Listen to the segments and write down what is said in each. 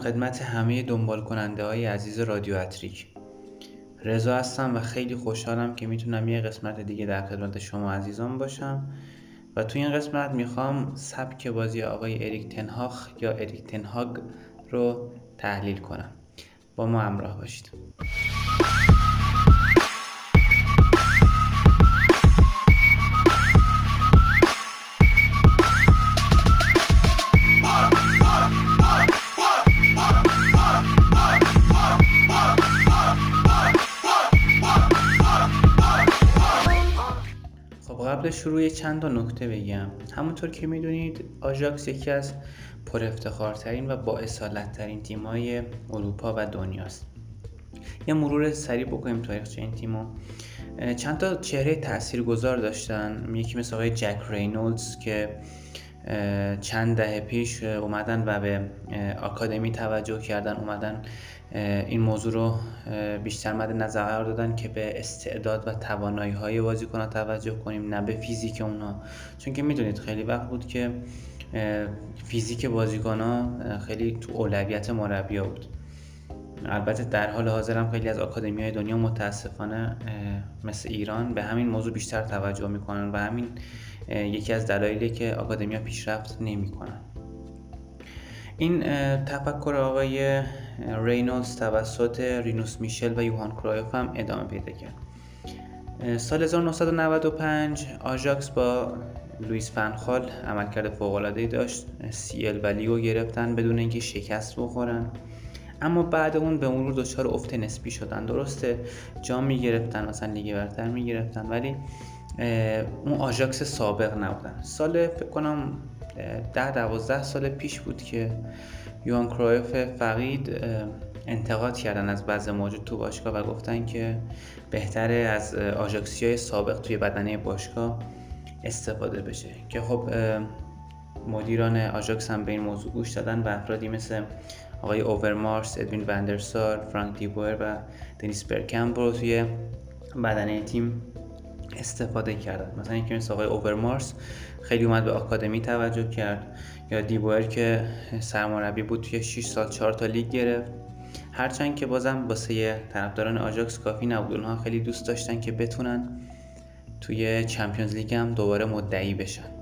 خدمت همه دنبال کننده های عزیز رادیو اتریک. رضا هستم و خیلی خوشحالم که می‌تونم یه قسمت دیگه در خدمت شما عزیزان باشم و تو این قسمت می‌خوام سبک بازی آقای اریک تنهاخ یا اریک تنهاگ رو تحلیل کنم. با ما همراه باشید. قبل شروع چند تا نکته بگم. همونطور که می‌دونید آژاکس یکی از پر افتخارترین و با اصالت ترین تیم های اروپا و دنیاست. یه مرور سریع بکنیم تاریخچه این تیمو چند تا چهره تاثیرگذار داشتن. یکی مثل آقای جک رینولدز که چند دهه پیش اومدن و به آکادمی توجه کردن اومدن این موضوع رو بیشتر مد نظر قرار دادن که به استعداد و توانایی های بازیکن توجه کنیم نه به فیزیک اونا. چون که می‌دونید خیلی وقت بود که فیزیک بازیکن ها خیلی تو اولویت مربیا بود. البته در حال حاضر هم خیلی از آکادمی های دنیا متاسفانه مثل ایران به همین موضوع بیشتر توجه می‌کنن و همین یکی از دلایلی که آکادمیا پیشرفت نمی‌کنن. این تفکر آقای رینولدز توسط رینوس میشل و یوهان کرایف هم ادامه پیدا کرد. سال 1995 آژاکس با لوئیس فنخال عملکرد فوق‌العاده‌ای داشت. CL و لیگو گرفتن بدون اینکه شکست بخورن. اما بعد اون به مرور دچار افت نسبی شدن. درسته جام می‌گرفتن مثلا لیگ برتر می‌گرفتن ولی اون آژاکس سابق نبودن. سال فکر کنم ده دوازده سال پیش بود که یوهان کرایف فقید انتقاد کردن از بعض موجود تو باشگاه و گفتن که بهتره از آژاکسی های سابق توی بدنه باشگاه استفاده بشه. که خب مدیران آژاکس هم به این موضوع گوش دادن و افرادی مثل آقای اوورمارس، ادوین وندرسار، فرانک دیبویر و دنیس برکمپ رو توی بدنه تیم استفاده کردن. مثلا اینکه مثل آقای اوورمارس خیلی اومد به آکادمی توجه کرد. یا دیبوئر که سرمربی بود توی 6 سال 4 تا لیگ گرفت. هرچند که بازم واسه طرفداران آژاکس کافی نبود. اونها خیلی دوست داشتن که بتونن توی Champions League هم دوباره مدعی بشن.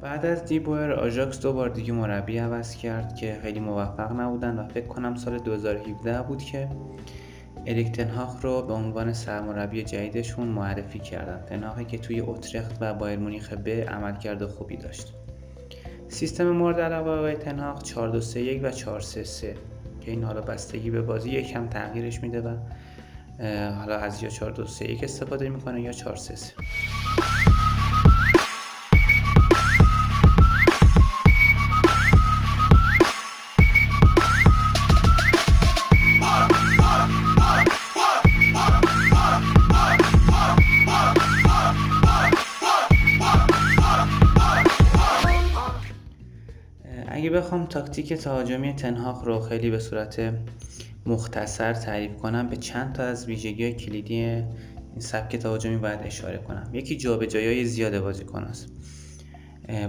بعد از دیبوئر آژاکس دو بار دیگه مربی عوض کرد که خیلی موفق نبودن و فکر کنم سال 2017 بود که اریک تن هاخ رو به عنوان سرمربی جدیدشون معرفی کردن. تن هاخی که توی اترخت و بایرن مونیخ یه عملکرد خوبی داشت. سیستم مورد علاقه آقای تنهاخ 4 2 3 1 و 4 3 3 که این حالا بستگی به بازی یکم تغییرش میده و حالا از یا 4 2 3 1 استفاده می‌کنه یا 4 3 3 بخوام تاکتیک تهاجمی تن هاخ رو خیلی به صورت مختصر تعریف کنم به چند تا از ویژگی کلیدی این سبک تهاجمی باید اشاره کنم. یکی جابجایی زیاد بازیکناست.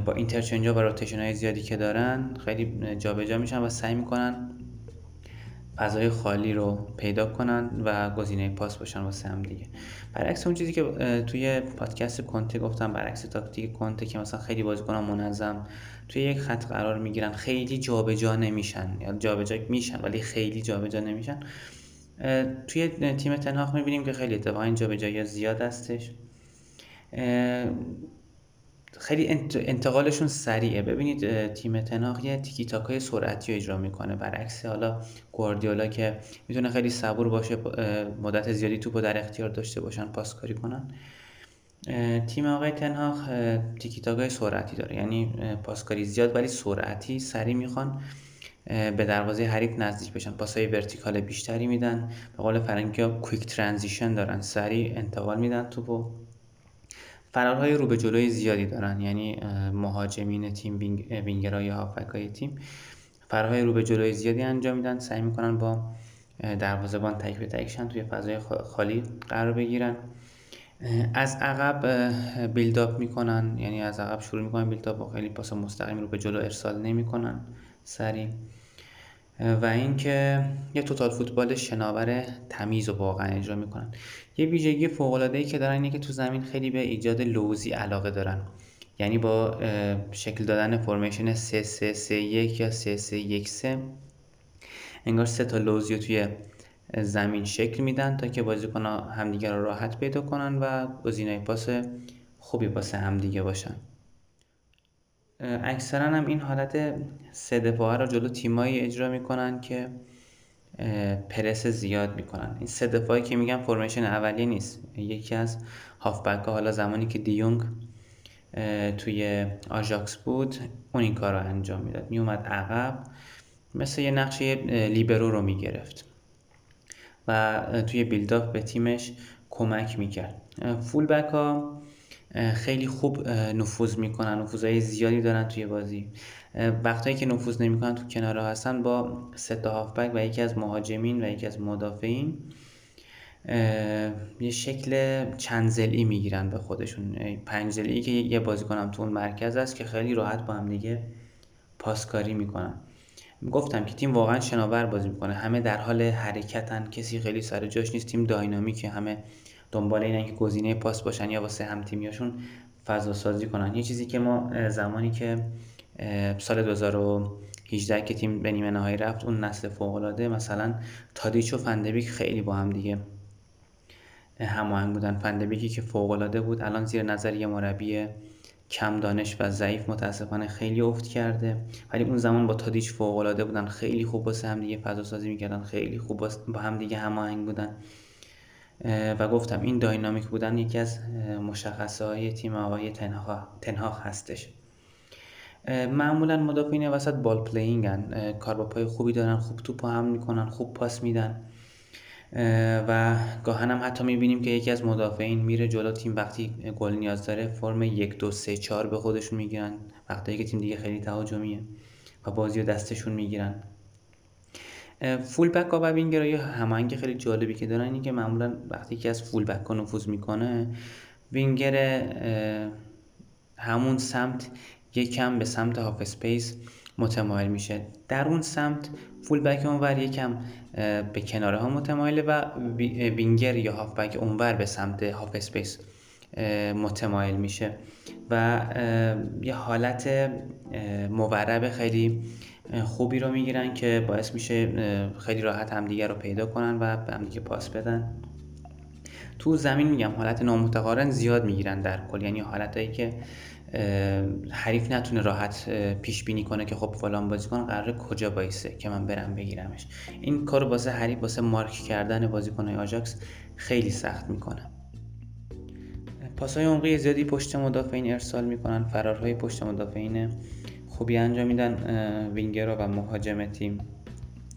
با interchange و rotation های زیادی که دارن خیلی جابجا میشن و سعی می‌کنن فضای خالی رو پیدا کنن و گزینه پاس باشن واسه هم دیگه. برعکس اون چیزی که توی پادکست کنته گفتم برعکس تاکتیک کنته که مثلا خیلی بازیکنان منظم توی یک خط قرار می‌گیرن خیلی جابجا نمیشن. یا جابجا میشن ولی خیلی جابجا نمیشن. توی تیم تنهاق می‌بینیم که خیلی اتفاقا این جابجایی زیاد هستش. خیلی انتقالشون سریعه. ببینید تیم تنهاق یه تیکی تاکای سرعتی رو اجرا می‌کنه. برعکس حالا گواردیولا که می‌تونه خیلی صبور باشه مدت زیادی توپو در اختیار داشته باشن پاسکاری کنن. تیم آقای تن هاخ تیکی تاکای سرعتی داره. یعنی پاسکاری زیاد ولی سرعتی سریع می‌خوان به دروازه حریف نزدیک بشن. پاسای vertical بیشتری میدن. به قول فرنگی ها quick transition دارن. سریع انتقال میدن توپو. فرارهای رو به جلوی زیادی دارن یعنی مهاجمین تیم وینگرهای هافبکای تیم. فرارهای رو به جلوی زیادی انجام میدن سعی می‌کنن با دروازه‌بان تک به تک شن توی فضای خالی قرار بگیرن. از عقب بیلداپ می‌کنن یعنی از عقب شروع می‌کنن بیلداپ با خیلی پاس مستقیم رو به جلو ارسال نمی‌کنن سریع. و اینکه یه توتال فوتبال شناور تمیز و واقعا اجرا می‌کنن. یه ویژگی فوق العاده ای که دارن اینه که تو زمین خیلی به ایجاد لوزی علاقه دارن. یعنی با شکل دادن فرمیشن 3 3 3 1 یا 3 3 1 3 انگار سه تا لوزی توی زمین شکل میدن تا که بازیکن‌ها همدیگه رو راحت پیدا کنن و گزینه پاس خوبی واسه همدیگه باشن. اکثرا هم این حالت سه دفاعه رو جلو تیمایی اجرا می‌کنن که پرس زیاد می‌کنن. این سه دفاعی که میگم فرمیشن اولیه نیست. یکی از هافبک ها حالا زمانی که دیونگ توی آژاکس بود اون این کار رو انجام می‌داد. میومد عقب مثل یه نقش لیبرو رو می‌گرفت. و توی بیلداپ به تیمش کمک می‌کرد. فول بک ها خیلی خوب نفوذ می‌کنن نفوذهای زیادی دارن توی بازی. وقتایی که نفوذ نمی‌کنن تو کناره هستن با سه هافبک و یکی از مهاجمین و یکی از مدافعین. یه شکل چند زلی می‌گیرن به خودشون. پنج زلی که یه بازیکن تو اون مرکز است که خیلی راحت با هم دیگه پاسکاری می‌کنن. گفتم که تیم واقعا شناور بازی می‌کنه. همه در حال حرکتن. کسی خیلی سر جاش نیست. تیم داینامیکه. همه دنبال اینن که گزینه پاس باشن یا واسه هم تیمیاشون فضا سازی کنن. یه چیزی که ما زمانی که سال 2018 که تیم به نیمه نهایی رفت اون نسل فوق العاده مثلا تادیچ و فندبیک خیلی با هم دیگه هماهنگ بودن. فندبیکی که فوق العاده بود الان زیر نظر یه مربی کم دانش و ضعیف متاسفانه خیلی افت کرده. ولی اون زمان با تادیچ فوق العاده بودن خیلی خوب واسه هم دیگه فضا سازی می‌کردن خیلی خوب با هم دیگه هماهنگ بودن. و گفتم این داینامیک بودن یکی از مشخصه های تیم آقای تنهاخ هستش. معمولا مدافعین وسط بال پلیینگن کار با پای خوبی دارن خوب توپ هم می‌کنن خوب پاس میدن. و گاهن هم حتی می‌بینیم که یکی از مدافعین میره جلو تیم وقتی گل نیاز داره فرم یک دو سه چهار به خودشون می‌گیرن. وقتی که تیم دیگه خیلی تهاجمیه و بازی رو دستشون می‌گیرن. فول بک ها و وینگر یه هماهنگی خیلی جالبی که دارن اینه که معمولا وقتی که از فول بک ها نفوذ می‌کنه وینگر همون سمت یکم به سمت half space متمایل میشه. در اون سمت فول بک اونور یکم به کناره ها متمایله و وینگر یا هاف بک اونور به سمت half space متمایل میشه. و یه حالت مورب خیلی خوبی رو می‌گیرن که باعث میشه خیلی راحت همدیگه رو پیدا کنن و به همدیگه پاس بدن. تو زمین میگم حالت نامتقارن زیاد می‌گیرن در کل. یعنی حالتایی که حریف نتونه راحت پیش بینی کنه که خب فلان بازیکن قراره کجا وایسه که من برم بگیرمش. این کارو واسه حریف واسه مارک کردن بازیکنهای آژاکس خیلی سخت می‌کنه. پاسای عمقی زیادی پشت مدافعین ارسال می‌کنن فرارهای پشت مدافعین خوبی انجام میدن وینگرها و مهاجم تیم.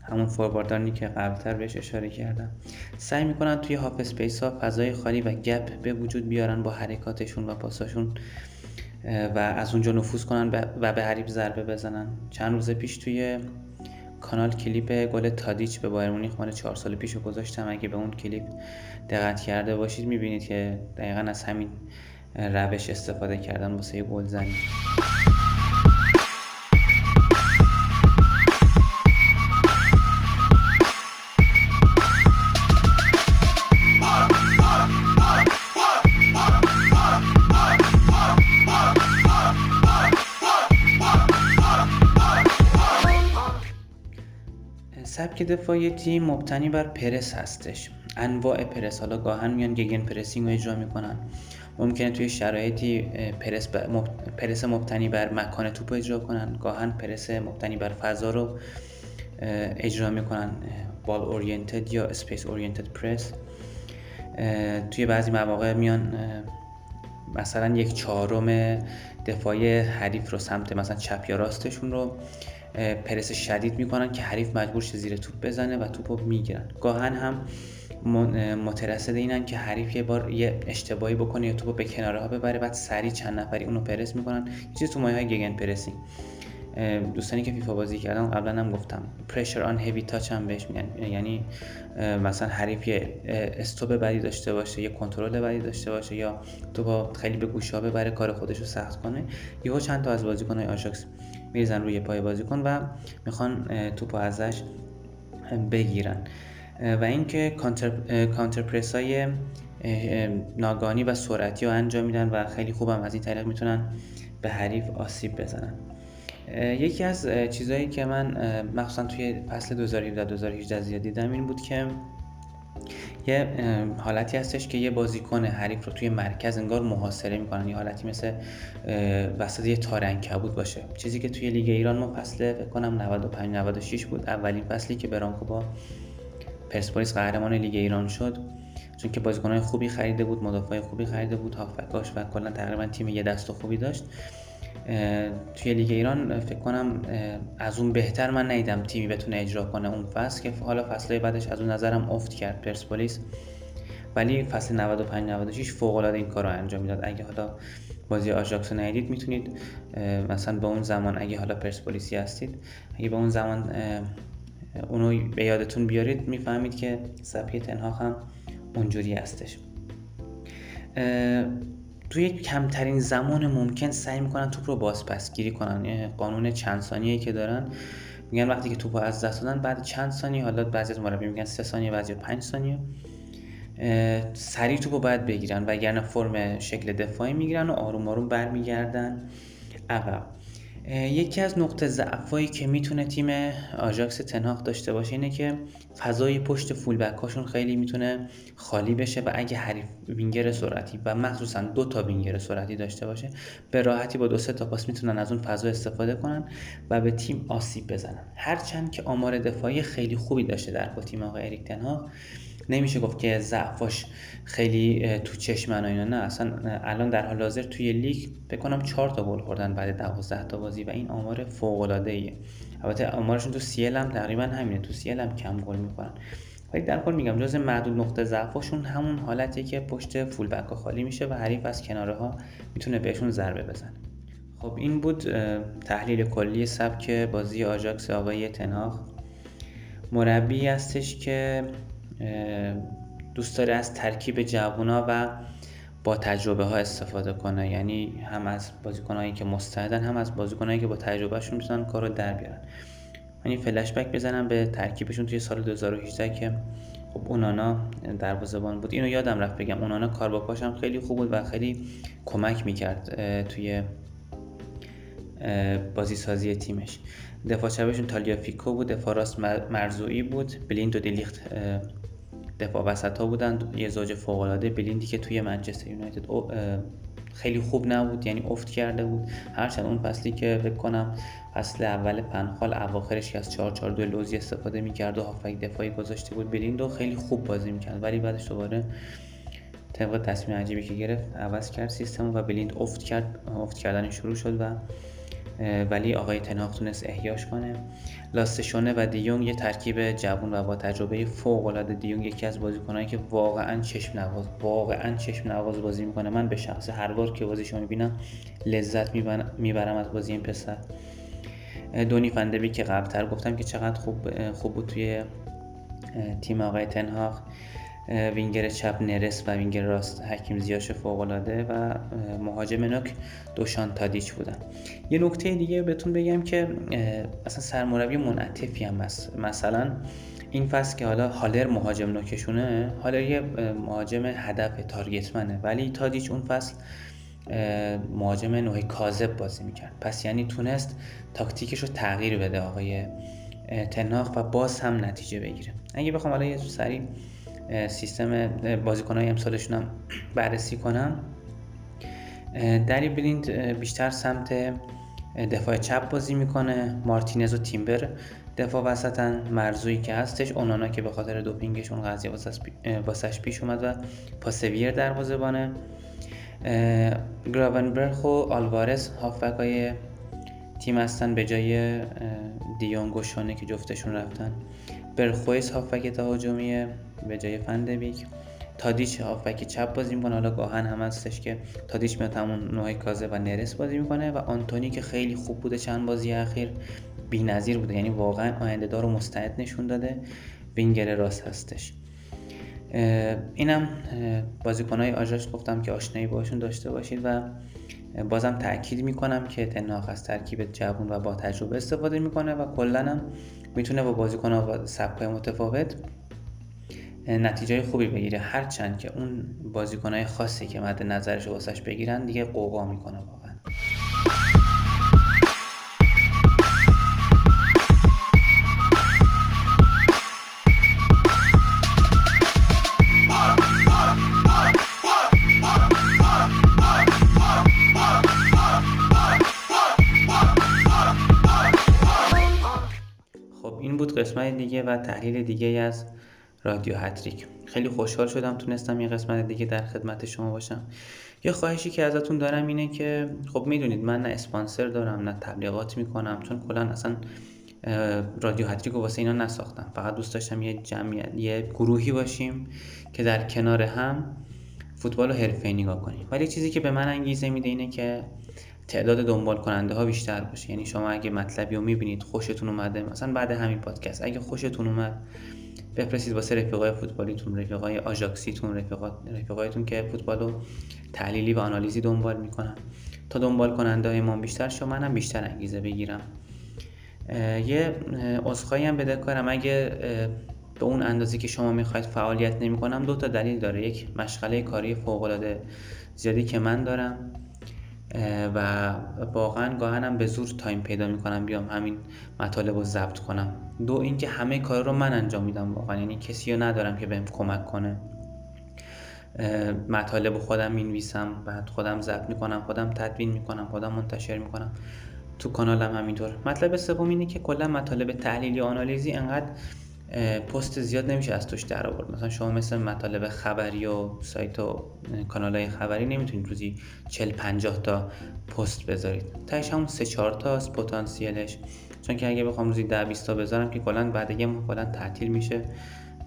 همون forward run ی که قبلتر بهش اشاره کردم. سعی می‌کنن توی half space ها فضای خالی و gap به وجود بیارن با حرکاتشون و پاساشون و از اونجا نفوذ کنن و به حریف ضربه بزنن. چند روز پیش توی کانال کلیپ گل تادیچ به بایر مونیخ مال چهار سال پیش گذاشتم. اگه به اون کلیپ دقت کرده باشید می‌بینید که دقیقا از همین روش استفاده کردن واسه گلزنی. سبک دفاعی تیم مبتنی بر پرس هستش. انواع پرس حالا گاهن میان gegenpressing رو اجرا می‌کنن. ممکنه توی شرایطی پرس, پرس مبتنی بر مکان توپ اجرا کنن. گاهن پرس مبتنی بر فضا رو اجرا می‌کنن. ball oriented یا space oriented پرس توی بعضی مواقع میان مثلا یک چهارم دفاعی حریف رو سمت مثلا چپ یا راستشون رو پرس شدید می‌کنن که حریف مجبور شه زیر توپ بزنه و توپ رو می‌گیرن. گاهن هم مترصد اینن که حریف یه بار یه اشتباهی بکنه یا توپ به کناره ها ببره بعد سری چند نفری اونو پرس می‌کنن. چیزی تو مایه های گگن پرسینگ. دوستانی که فیفا بازی کردن قبلا هم گفتم پرشر آن هیوی تاچ هم بهش میگن. یعنی مثلا حریف یه استوب بدی داشته باشه یه کنترل بدی داشته باشه یا تو با خیلی به گوشا ببره کار خودش رو سخت کنه. یهو چند تا از بازیکن‌های آژاکس میریزن روی پای بازیکن و می‌خوان توپ ازش بگیرن. و اینکه کانتر, کانتر های ناگانی و سرعتی رو انجام میدن و خیلی خوبم از این طریق می‌تونن به حریف آسیب بزنن. یکی از چیزهایی که من مخصوصا توی فصل 2017 2018 زیاد دیدم این بود که یه حالتی هستش که یه بازیکن حریف رو توی مرکز انگار محاصره می‌کنن. یه حالتی مثل وسط یه تارنکبود باشه. چیزی که توی لیگ ایران ما فصل فکر کنم 95 96 بود. اولین فصلی که برانکو با پرسپولیس قهرمان لیگ ایران شد. چون که بازیکنهای خوبی خریده بود مدافع خوبی خریده بود. هافبکاش و کلا تقریبا تیم یه دست خوبی داشت. توی لیگ ایران فکر کنم از اون بهتر من ندیدم تیمی بتونه اجرا کنه اون فصل که حالا فصلهای بعدش از اون نظرم افت کرد پرسپولیس. ولی فصل 95 96 فوق العاده این کار رو انجام می‌داد. اگه حالا بازی آژاکس رو ندیدید می‌تونید مثلا با اون زمان اگه حالا پرسپولیسی هستید اگه با اون زمان اونو به یادتون بیارید می‌فهمید که سبکی تنها هم اونجوری هستش. توی کمترین زمان ممکن سعی می‌کنن توپ رو بازپس گیری کنن. یعنی قانون چند ثانیه‌ای که دارن. میگن وقتی که توپ از دست دادن بعد چند ثانیه حالا بعضی از مربی میگن 3 ثانیه بعضی 5 ثانیه. سریع توپ رو باید بگیرن وگرنه فرم شکل دفاعی می‌گیرن و آروم آروم برمیگردن. عقب. یکی از نقطه ضعفایی که می‌تونه تیم آژاکس تن هاخ داشته باشه اینه که فضای پشت فول بک هاشون خیلی می‌تونه خالی بشه و اگه حریف وینگر سرعتی و مخصوصا دو تا وینگر سرعتی داشته باشه به راحتی با دو سه تا پاس می‌تونن از اون فضا استفاده کنن و به تیم آسیب بزنن. هرچند که آمار دفاعی خیلی خوبی داشته در تیم آقای اریک تن هاخ نمیشه گفت که ضعفاش خیلی تو چشم و اینا نه. اصلا الان در حال حاضر توی لیگ بکنم چهار تا گل خوردن بعد 12 تا بازی و این آمار فوق العاده ایه البته آمارشون تو سیل هم تقریبا همینه. تو سیل هم کم گل می‌خورن. ولی در کل میگم جز معدود نقطه ضعفشون همون حالتیه که پشت فول بک خالی میشه و حریف از کناره ها می‌تونه بهشون ضربه بزنه. خب این بود تحلیل کلی سبک بازی آژاکس آقای تنهاخ مربی هستش که دوست داره از ترکیب جوونا و با تجربه ها استفاده کنه. یعنی هم از بازیکنهایی که مستعدن هم از بازیکنهایی که با تجربهشون می‌تونن کار رو در بیارن. یعنی فلش بک بزنم به ترکیبشون توی سال 2018 که خب اونانا دروازه‌بان بود. اینو یادم رفت بگم اونانا کار با پاشم خیلی خوب بود و خیلی کمک می‌کرد توی بازی سازی تیمش. دفاع چپشون تالیا فیکو بود دفاع راست مرزوعی بود بلیند و دیلیخت دفاع وسط ها بودن یه زوج فوق العاده بلیندی که توی منچستر یونایتد خیلی خوب نبود یعنی افت کرده بود. هرچند اون فصلی که فکر کنم فصل اول پنخال اواخرش که از 4 4 2 لوزی استفاده می‌کرد و هافک دفاعی گذاشته بود بلیندو خیلی خوب بازی می‌کرد. ولی بعدش دوباره طبق تصمیم عجیبی که گرفت عوض کرد سیستم و بلیند افت کرد افت کردن شروع شد و ولی آقای تنهاق تونست احیاش کنه. لاستشونه و دیونگ یه ترکیب جوون و با تجربه فوق العاده دیونگ یکی از بازیکنایی که واقعا چشم نواز واقعا چشم نواز بازی می‌کنه. من به شخص هر بار که بازیشو می‌بینم لذت می‌برم از بازی این پسر. دونی فندبی که قبلتر گفتم که چقدر خوب خوب بود توی تیم آقای تنهاق. وینگر چپ نرس و وینگر راست حکیم زیاش فوقالعاده و مهاجم نوک دوشان تادیچ بودن. یه نکته دیگه بهتون بگم که اصلا سرمربی منعطفی هم هست مثلا این فصل که حالا هالر مهاجم نوکشونه هالر یه مهاجم هدف تارگتمنه. ولی تادیچ اون فصل مهاجم نوع کاذب بازی می‌کرد. پس یعنی تونست تاکتیکش رو تغییر بده آقای تناخ و باز هم نتیجه بگیره. اگه بخوام حالا یه سریع سیستم بازیکن های امسالشون هم بررسی کنم. دری بلیند بیشتر سمت دفاع چپ بازی می‌کنه. مارتینز و تیمبر دفاع وسطن مرزویی که هستش اونانا که به خاطر دوپینگش اون قضیه واسش پیش اومد و پاسویر دروازه‌بانه. گراونبرخ و آلوارز هافبک های تیم هستن به جای دیونگ و شانه که جفتشون رفتن. برخویس هافبک تهاجمیه به جای فندبیک تادیچ هافبک چپ بازی می‌کنه. حالا گاهن هم هستش که تادیچ میاد همون نوع کازه و نرس بازی می‌کنه و آنتونی که خیلی خوب بوده چند بازی اخیر بی‌نظیر بوده. یعنی واقعا آینده دار و مستعد نشون داده. وینگر راست هستش. اینم بازیکنهای آژاکس گفتم که آشنایی باشون داشته باشید و بازم تاکید می‌کنم که تنهاق از ترکیب جوون و با تجربه استفاده می‌کنه و کلا هم می‌تونه با بازیکن با سبکای متفاوت نتیجه خوبی بگیره. هرچند که اون بازیکنهای خاصی که مد نظرش واسش بگیرن دیگه قوقا می‌کنه دیگه و تحلیل دیگه از رادیو هتریک. خیلی خوشحال شدم تونستم یه قسمت دیگه در خدمت شما باشم. یه خواهشی که ازتون دارم اینه که خب می‌دونید من نه اسپانسر دارم نه تبلیغات می‌کنم چون کلا اصلا رادیو هتریک واسه اینا نساختم. فقط دوست داشتم یه جمعیت یه گروهی باشیم که در کنار هم فوتبال رو حرفه‌ای نگاه کنیم. ولی چیزی که به من انگیزه میده اینه که تعداد دنبال کننده ها بیشتر باشه. یعنی شما اگه مطلبی رو می‌بینید خوشتون اومده مثلا بعد همین پادکست. اگه خوشتون اومد بفرستید واسه رفیقای فوتبالیتون رفیقای آژاکسیتون رفیقات رفیقایتون که فوتبال رو تحلیلی و آنالیزی دنبال می‌کنن. تا دنبال کننده های ما بیشتر شن منم بیشتر انگیزه بگیرم. یه عذرخواهی هم بدهکارم. اگه به اون اندازه که شما می‌خواید فعالیت نمی کنم دو تا دلیل داره. یک مشغله کاری فوق العاده زیادی که من دارم. و واقعا گاهنم به زور time پیدا می‌کنم بیام همین مطالب رو ضبط کنم. دو اینکه همه کار رو من انجام میدم واقعا یعنی کسی رو ندارم که بهم کمک کنه. مطالب خودم می‌نویسم بعد خودم ضبط می‌کنم خودم تدوین می‌کنم خودم منتشر می‌کنم. تو کانالم همینطور مطلب سوم اینه که کلا مطالب تحلیلی و آنالیزی انقدر پست زیاد نمیشه از توش در آورد. مثلا شما مثل مطالب خبری و سایت و کانال های خبری نمی‌تونید روزی 40 50 تا پست بذارید. تاش همون 3 4 تا از پتانسیلش. چون که اگه بخوام روزی 10 20 تا بذارم که کلا بعد یه ماه کلا تعطیل میشه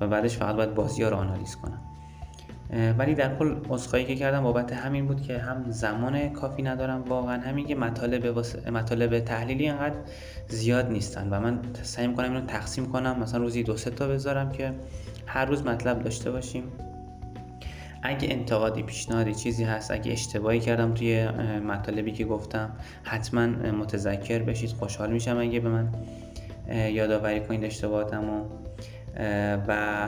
و بعدش فقط باید بازی ها رو آنالیز کنم. ولی در کل عذرخواهی که کردم بابت همین بود که هم زمان کافی ندارم واقعا همین که مطالب مطالب تحلیلی انقدر زیاد نیستن و من سعی می‌کنم اینو تقسیم کنم. مثلا روزی دو سه تا بذارم که هر روز مطلب داشته باشیم. اگه انتقادی پیشنهادی چیزی هست اگه اشتباهی کردم توی مطالبی که گفتم حتما متذکر بشید. خوشحال میشم اگه به من یادآوری کنید اشتباهاتمو. و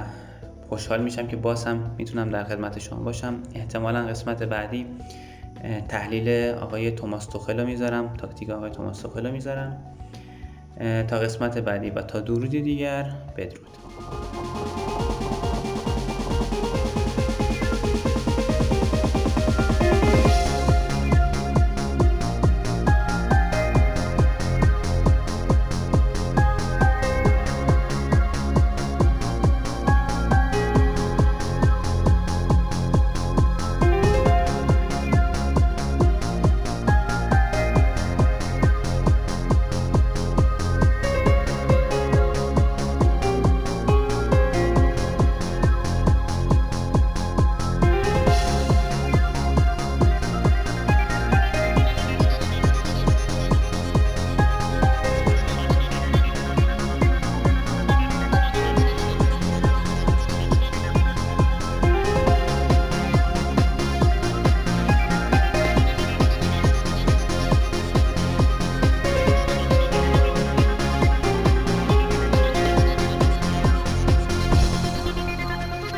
خوشحال میشم که باز هم می‌تونم در خدمت شما باشم. احتمالا قسمت بعدی تحلیل آقای توماس توخل رو می‌ذارم. تاکتیک آقای توماس توخل رو می‌ذارم تا قسمت بعدی و تا درودی دیگر بدرود.